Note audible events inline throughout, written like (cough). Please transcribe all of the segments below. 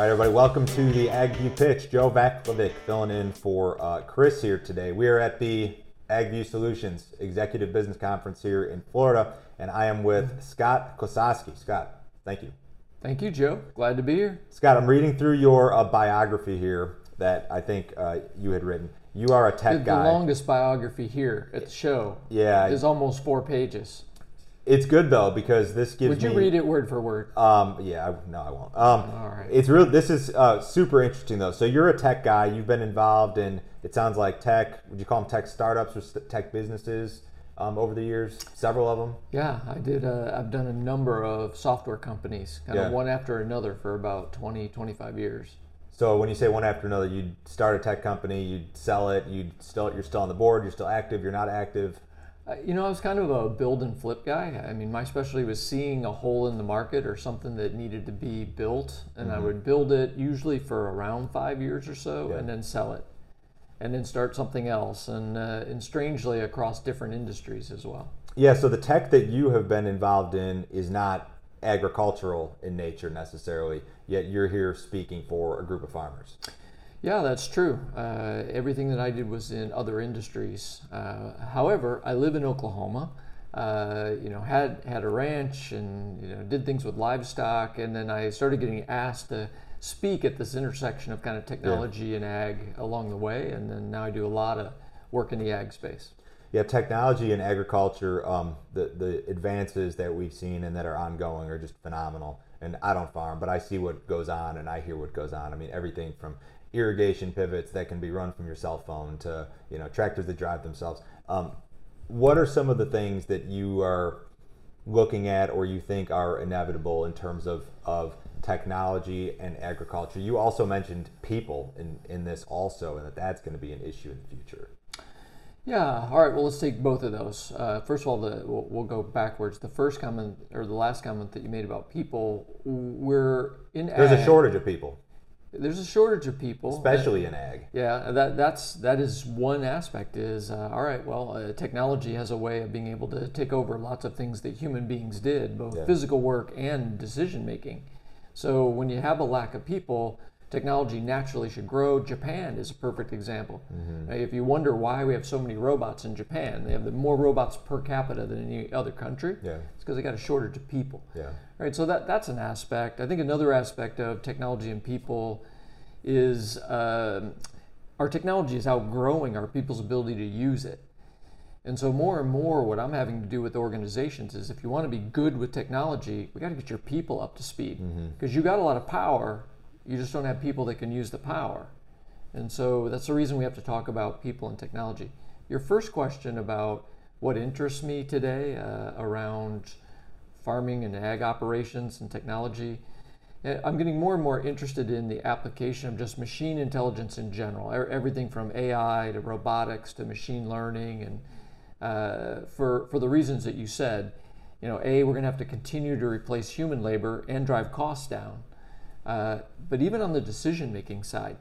All right, everybody, welcome to the AgView Pitch. Joe Vaclavik filling in for uh, Chris here today. We are at the AgView Solutions Executive Business Conference here in Florida, and I am with Scott Klososky. Scott, thank you. Thank you, Joe. Glad to be here. Scott, I'm reading through your uh, biography here that I think uh, you had written. You are a tech the, guy. The longest biography here at the show yeah, is almost four pages. It's good though because this gives. You Would you me, read it word for word? Um, yeah, I, no, I won't. Um, All right. It's real. This is uh, super interesting though. So you're a tech guy. You've been involved in. It sounds like tech. Would you call them tech startups or st- tech businesses um, over the years? Several of them. Yeah, I did. Uh, I've done a number of software companies, kind Yeah. of one after another for about 20, 25 years. So when you say one after another, you'd start a tech company, you'd sell it, you'd still you're still on the board, you're still active, you're not active. Uh, you know, I was kind of a build and flip guy. I mean, my specialty was seeing a hole in the market or something that needed to be built, and I would build it usually for around five years or so, Yeah. and then sell it, and then start something else, and uh, and strangely across different industries as well. Yeah. So the tech that you have been involved in is not agricultural in nature necessarily. Yet you're here speaking for a group of farmers. Yeah, that's true. Uh, everything that I did was in other industries. Uh, however, I live in Oklahoma. Uh, you know, had had a ranch and you know did things with livestock, and then I started getting asked to speak at this intersection of kind of technology and ag along the way, and then now I do a lot of work in the ag space. Yeah, technology and agriculture, um, the the advances that we've seen and that are ongoing are just phenomenal. And I don't farm, but I see what goes on and I hear what goes on. I mean, everything from irrigation pivots that can be run from your cell phone to you know tractors that drive themselves. Um, what are some of the things that you are looking at or you think are inevitable in terms of, of technology and agriculture? You also mentioned people in, in this also, and that that's going to be an issue in the future. Yeah. All right. Well, let's take both of those. Uh, first of all, the, we'll, we'll go backwards. The first comment or the last comment that you made about people, we're in ag. There's a shortage of people, There's a shortage of people, especially in ag. Yeah, that that's that is one aspect. Is uh, all right. Well, uh, technology has a way of being able to take over lots of things that human beings did, both Yeah. physical work and decision making. So when you have a lack of people, technology naturally should grow. Japan is a perfect example. Mm-hmm. Uh, If you wonder why we have so many robots in Japan, they have the more robots per capita than any other country. Yeah. It's because they got a shortage of people. Yeah. Right, so that, that's an aspect. I think another aspect of technology and people is um our technology is outgrowing our people's ability to use it. And so more and more what I'm having to do with organizations is if you want to be good with technology, we got to get your people up to speed. Because you got a lot of power, you just don't have people that can use the power. And so that's the reason we have to talk about people and technology. Your first question about what interests me today uh, around farming and ag operations and technology, uh, I'm getting more and more interested in the application of just machine intelligence in general. Everything from AI to robotics to machine learning, and uh, for for the reasons that you said, you know, a we're going to have to continue to replace human labor and drive costs down. Uh, but even on the decision making side,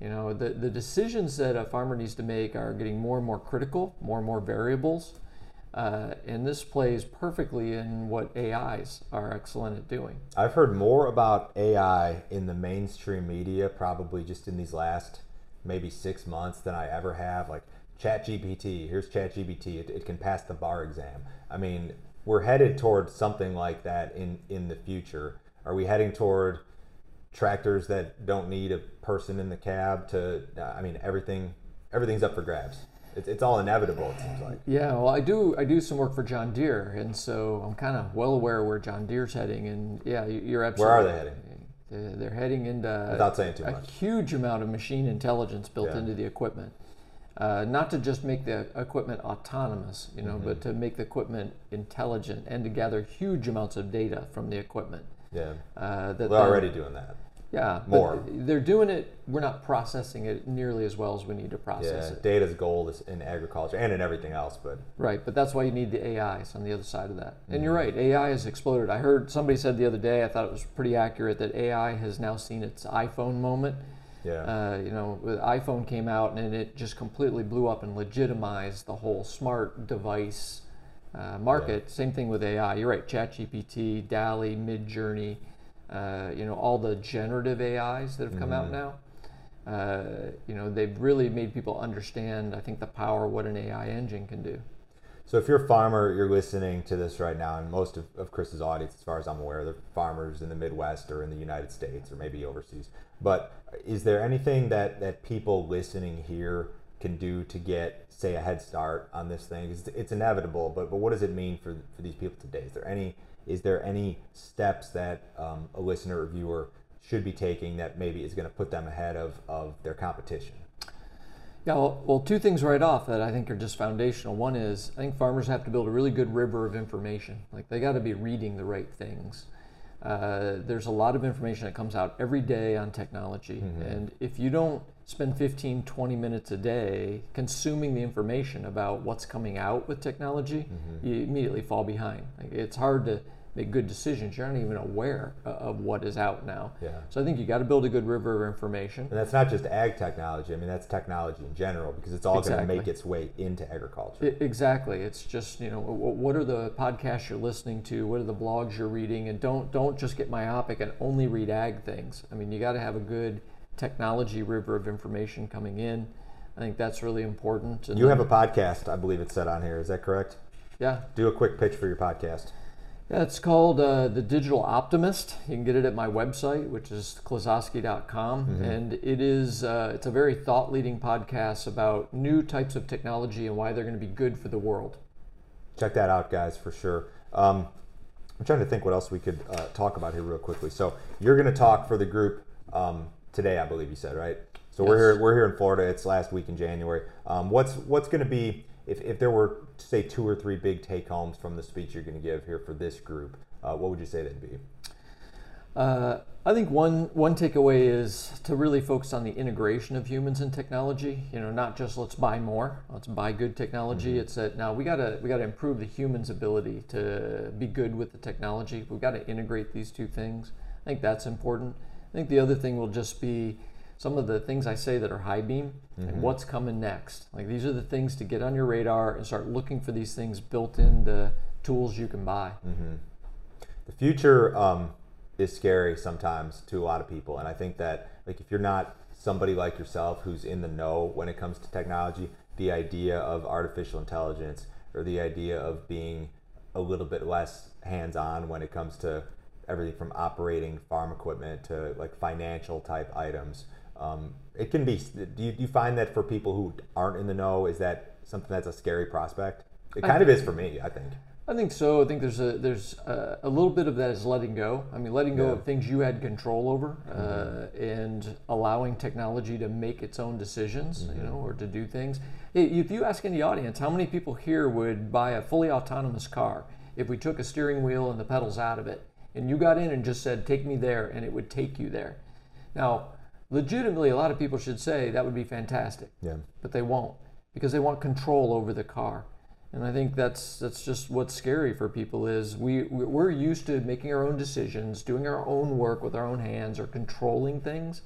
you know, the, the decisions that a farmer needs to make are getting more and more critical, more and more variables. Uh, and this plays perfectly in what AIs are excellent at doing. I've heard more about AI in the mainstream media probably just in these last maybe six months than I ever have. Like ChatGPT, here's ChatGPT, it, it can pass the bar exam. I mean, we're headed toward something like that in, in the future. Are we heading toward tractors that don't need a person in the cab to, I mean, everything, everything's up for grabs. It's, it's all inevitable, it seems like. Yeah, well, I do. I do some work for John Deere, and so I'm kind of well aware where John Deere's heading. And yeah, you- you're absolutely Where are they heading? They're, they're heading into Without saying too a much. huge amount of machine intelligence built Yeah. into the equipment. Uh, not to just make the equipment autonomous, you know, Mm-hmm. but to make the equipment intelligent and to gather huge amounts of data from the equipment. Yeah. Uh, that They're already doing that. yeah more. They're doing it. We're not processing it nearly as well as we need to process Yeah, it. data's gold is in agriculture and in everything else, but Right, but that's why you need the AIs on the other side of that. And you're Mm-hmm. right, AI has exploded. I heard somebody said the other day, I thought it was pretty accurate, that AI has now seen its iPhone moment. yeah. Uh, you know, the iPhone came out and it just completely blew up and legitimized the whole smart device uh, market. Same thing with AI. You're right, ChatGPT, DALL-E, Midjourney. uh, you know, all the generative AIs that have come out now. Uh, you know, they've really made people understand, I think, the power of what an AI engine can do. So if you're a farmer, you're listening to this right now, and most of, of Chris's audience, as far as I'm aware, they're farmers in the Midwest or in the United States or maybe overseas. But is there anything that, that people listening here can do to get, say, a head start on this thing? It's, it's inevitable, but, but what does it mean for, for these people today? Is there any is there any steps that um, a listener or viewer should be taking that maybe is going to put them ahead of, of their competition? Yeah, well, well, two things right off that I think are just foundational. One is I think farmers have to build a really good river of information. Like they got to be reading the right things. Uh, there's a lot of information that comes out every day on technology. Mm-hmm. And if you don't spend 15, 20 minutes a day consuming the information about what's coming out with technology, mm-hmm. you immediately fall behind. Like, it's hard to make good decisions. You're not even aware of what is out now. Yeah. So I think you got to build a good river of information. And that's not just ag technology. I mean, that's technology in general because it's all exactly. going to make its way into agriculture. It, exactly. It's just you know what are the podcasts you're listening to, what are the blogs you're reading, and don't don't just get myopic and only read ag things. I mean, you got to have a good technology river of information coming in. I think that's really important. And you have a podcast, I believe it's set on here. Is that correct? Yeah. Do a quick pitch for your podcast. Yeah, it's called uh, The Digital Optimist. You can get it at my website, which is klososky.com. Mm-hmm. And it is, uh, it's a very thought leading podcast about new types of technology and why they're going to be good for the world. Check that out, guys, for sure. Um, I'm trying to think what else we could uh, talk about here real quickly. So you're going to talk for the group um, today, I believe you said, right? So yes. we're here. We're here in Florida. It's last week in January. Um, what's what's going to be if, if there were say two or three big take homes from the speech you're going to give here for this group, uh, what would you say they'd be? Uh, I think one one takeaway is to really focus on the integration of humans and technology. You know, not just let's buy more, let's buy good technology. Mm-hmm. It's that now we gotta we gotta improve the human's ability to be good with the technology. We've got to integrate these two things. I think that's important. I think the other thing will just be some of the things I say that are high beam mm-hmm. and what's coming next. Like these are the things to get on your radar and start looking for these things built into tools you can buy. Mm-hmm. The future um, is scary sometimes to a lot of people, and I think that like if you're not somebody like yourself who's in the know when it comes to technology, the idea of artificial intelligence or the idea of being a little bit less hands-on when it comes to everything from operating farm equipment to like financial type items um, it can be. Do you, do you, find that for people who aren't in the know, is that something that's a scary prospect? It kind of is for me, I think. I think so. I think there's a there's a, a little bit of that is letting go. I mean, letting go yeah. of things you had control over, mm-hmm. uh, and allowing technology to make its own decisions, mm-hmm. you know, or to do things. If you ask any audience, how many people here would buy a fully autonomous car if we took a steering wheel and the pedals out of it, and you got in and just said, "Take me there," and it would take you there? Now, legitimately, a lot of people should say that would be fantastic. Yeah. But they won't because they want control over the car. And I think that's that's just what's scary for people is we we're used to making our own decisions, doing our own work with our own hands, or controlling things.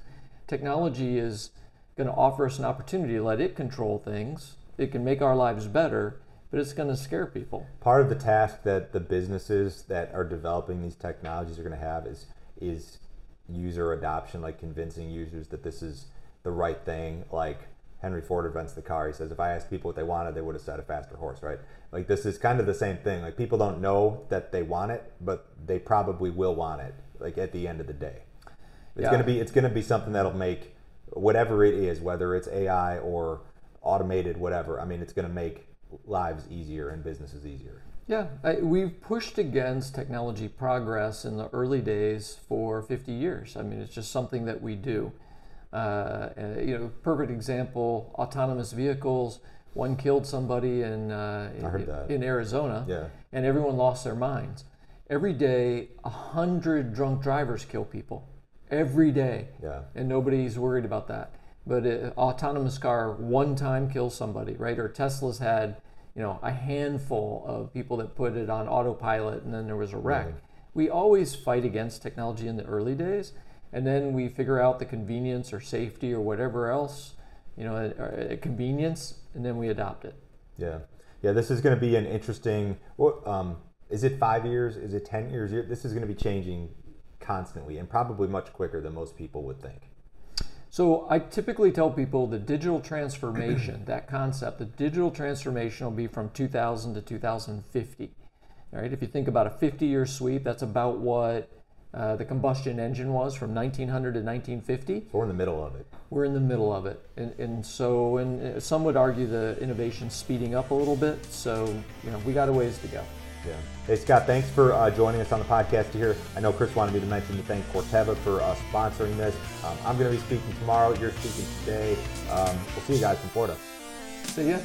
Technology is going to offer us an opportunity to let it control things. It can make our lives better, but it's going to scare people. Part of the task that the businesses that are developing these technologies are going to have is is user adoption, like convincing users that this is the right thing. Like Henry Ford invents the car. He says, if I asked people what they wanted, they would have said a faster horse, right? Like this is kind of the same thing. Like people don't know that they want it, but they probably will want it. Like at the end of the day, it's yeah. gonna be it's gonna be something that'll make whatever it is, whether it's AI or automated, whatever. I mean, it's gonna make lives easier and businesses easier. Yeah, I, we've pushed against technology progress in the early days for 50 years. I mean, it's just something that we do. Uh, you know, perfect example: autonomous vehicles. One killed somebody in uh, in, in, Arizona, yeah. and everyone lost their minds. Every day, a hundred drunk drivers kill people. Every day, yeah. and nobody's worried about that. But an autonomous car one time kills somebody, right? Or Tesla's had you know a handful of people that put it on autopilot and then there was a wreck right. we always fight against technology in the early days and then we figure out the convenience or safety or whatever else you know a, a convenience and then we adopt it yeah yeah this is going to be an interesting what um, is it five years is it ten years this is going to be changing constantly and probably much quicker than most people would think. So I typically tell people the digital transformation, (clears throat) that concept, the digital transformation will be from 2000 to 2050. All right, if you think about a 50-year sweep, that's about what uh, the combustion engine was from 1900 to 1950. So we're in the middle of it. We're in the middle of it, and, and so and uh, some would argue the innovation's speeding up a little bit. So you know we got a ways to go. Hey Scott, thanks for uh, joining us on the podcast here. I know Chris wanted me to mention to thank Corteva for uh, sponsoring this. Um, I'm going to be speaking tomorrow. You're speaking today. Um, we'll see you guys from Florida. See ya.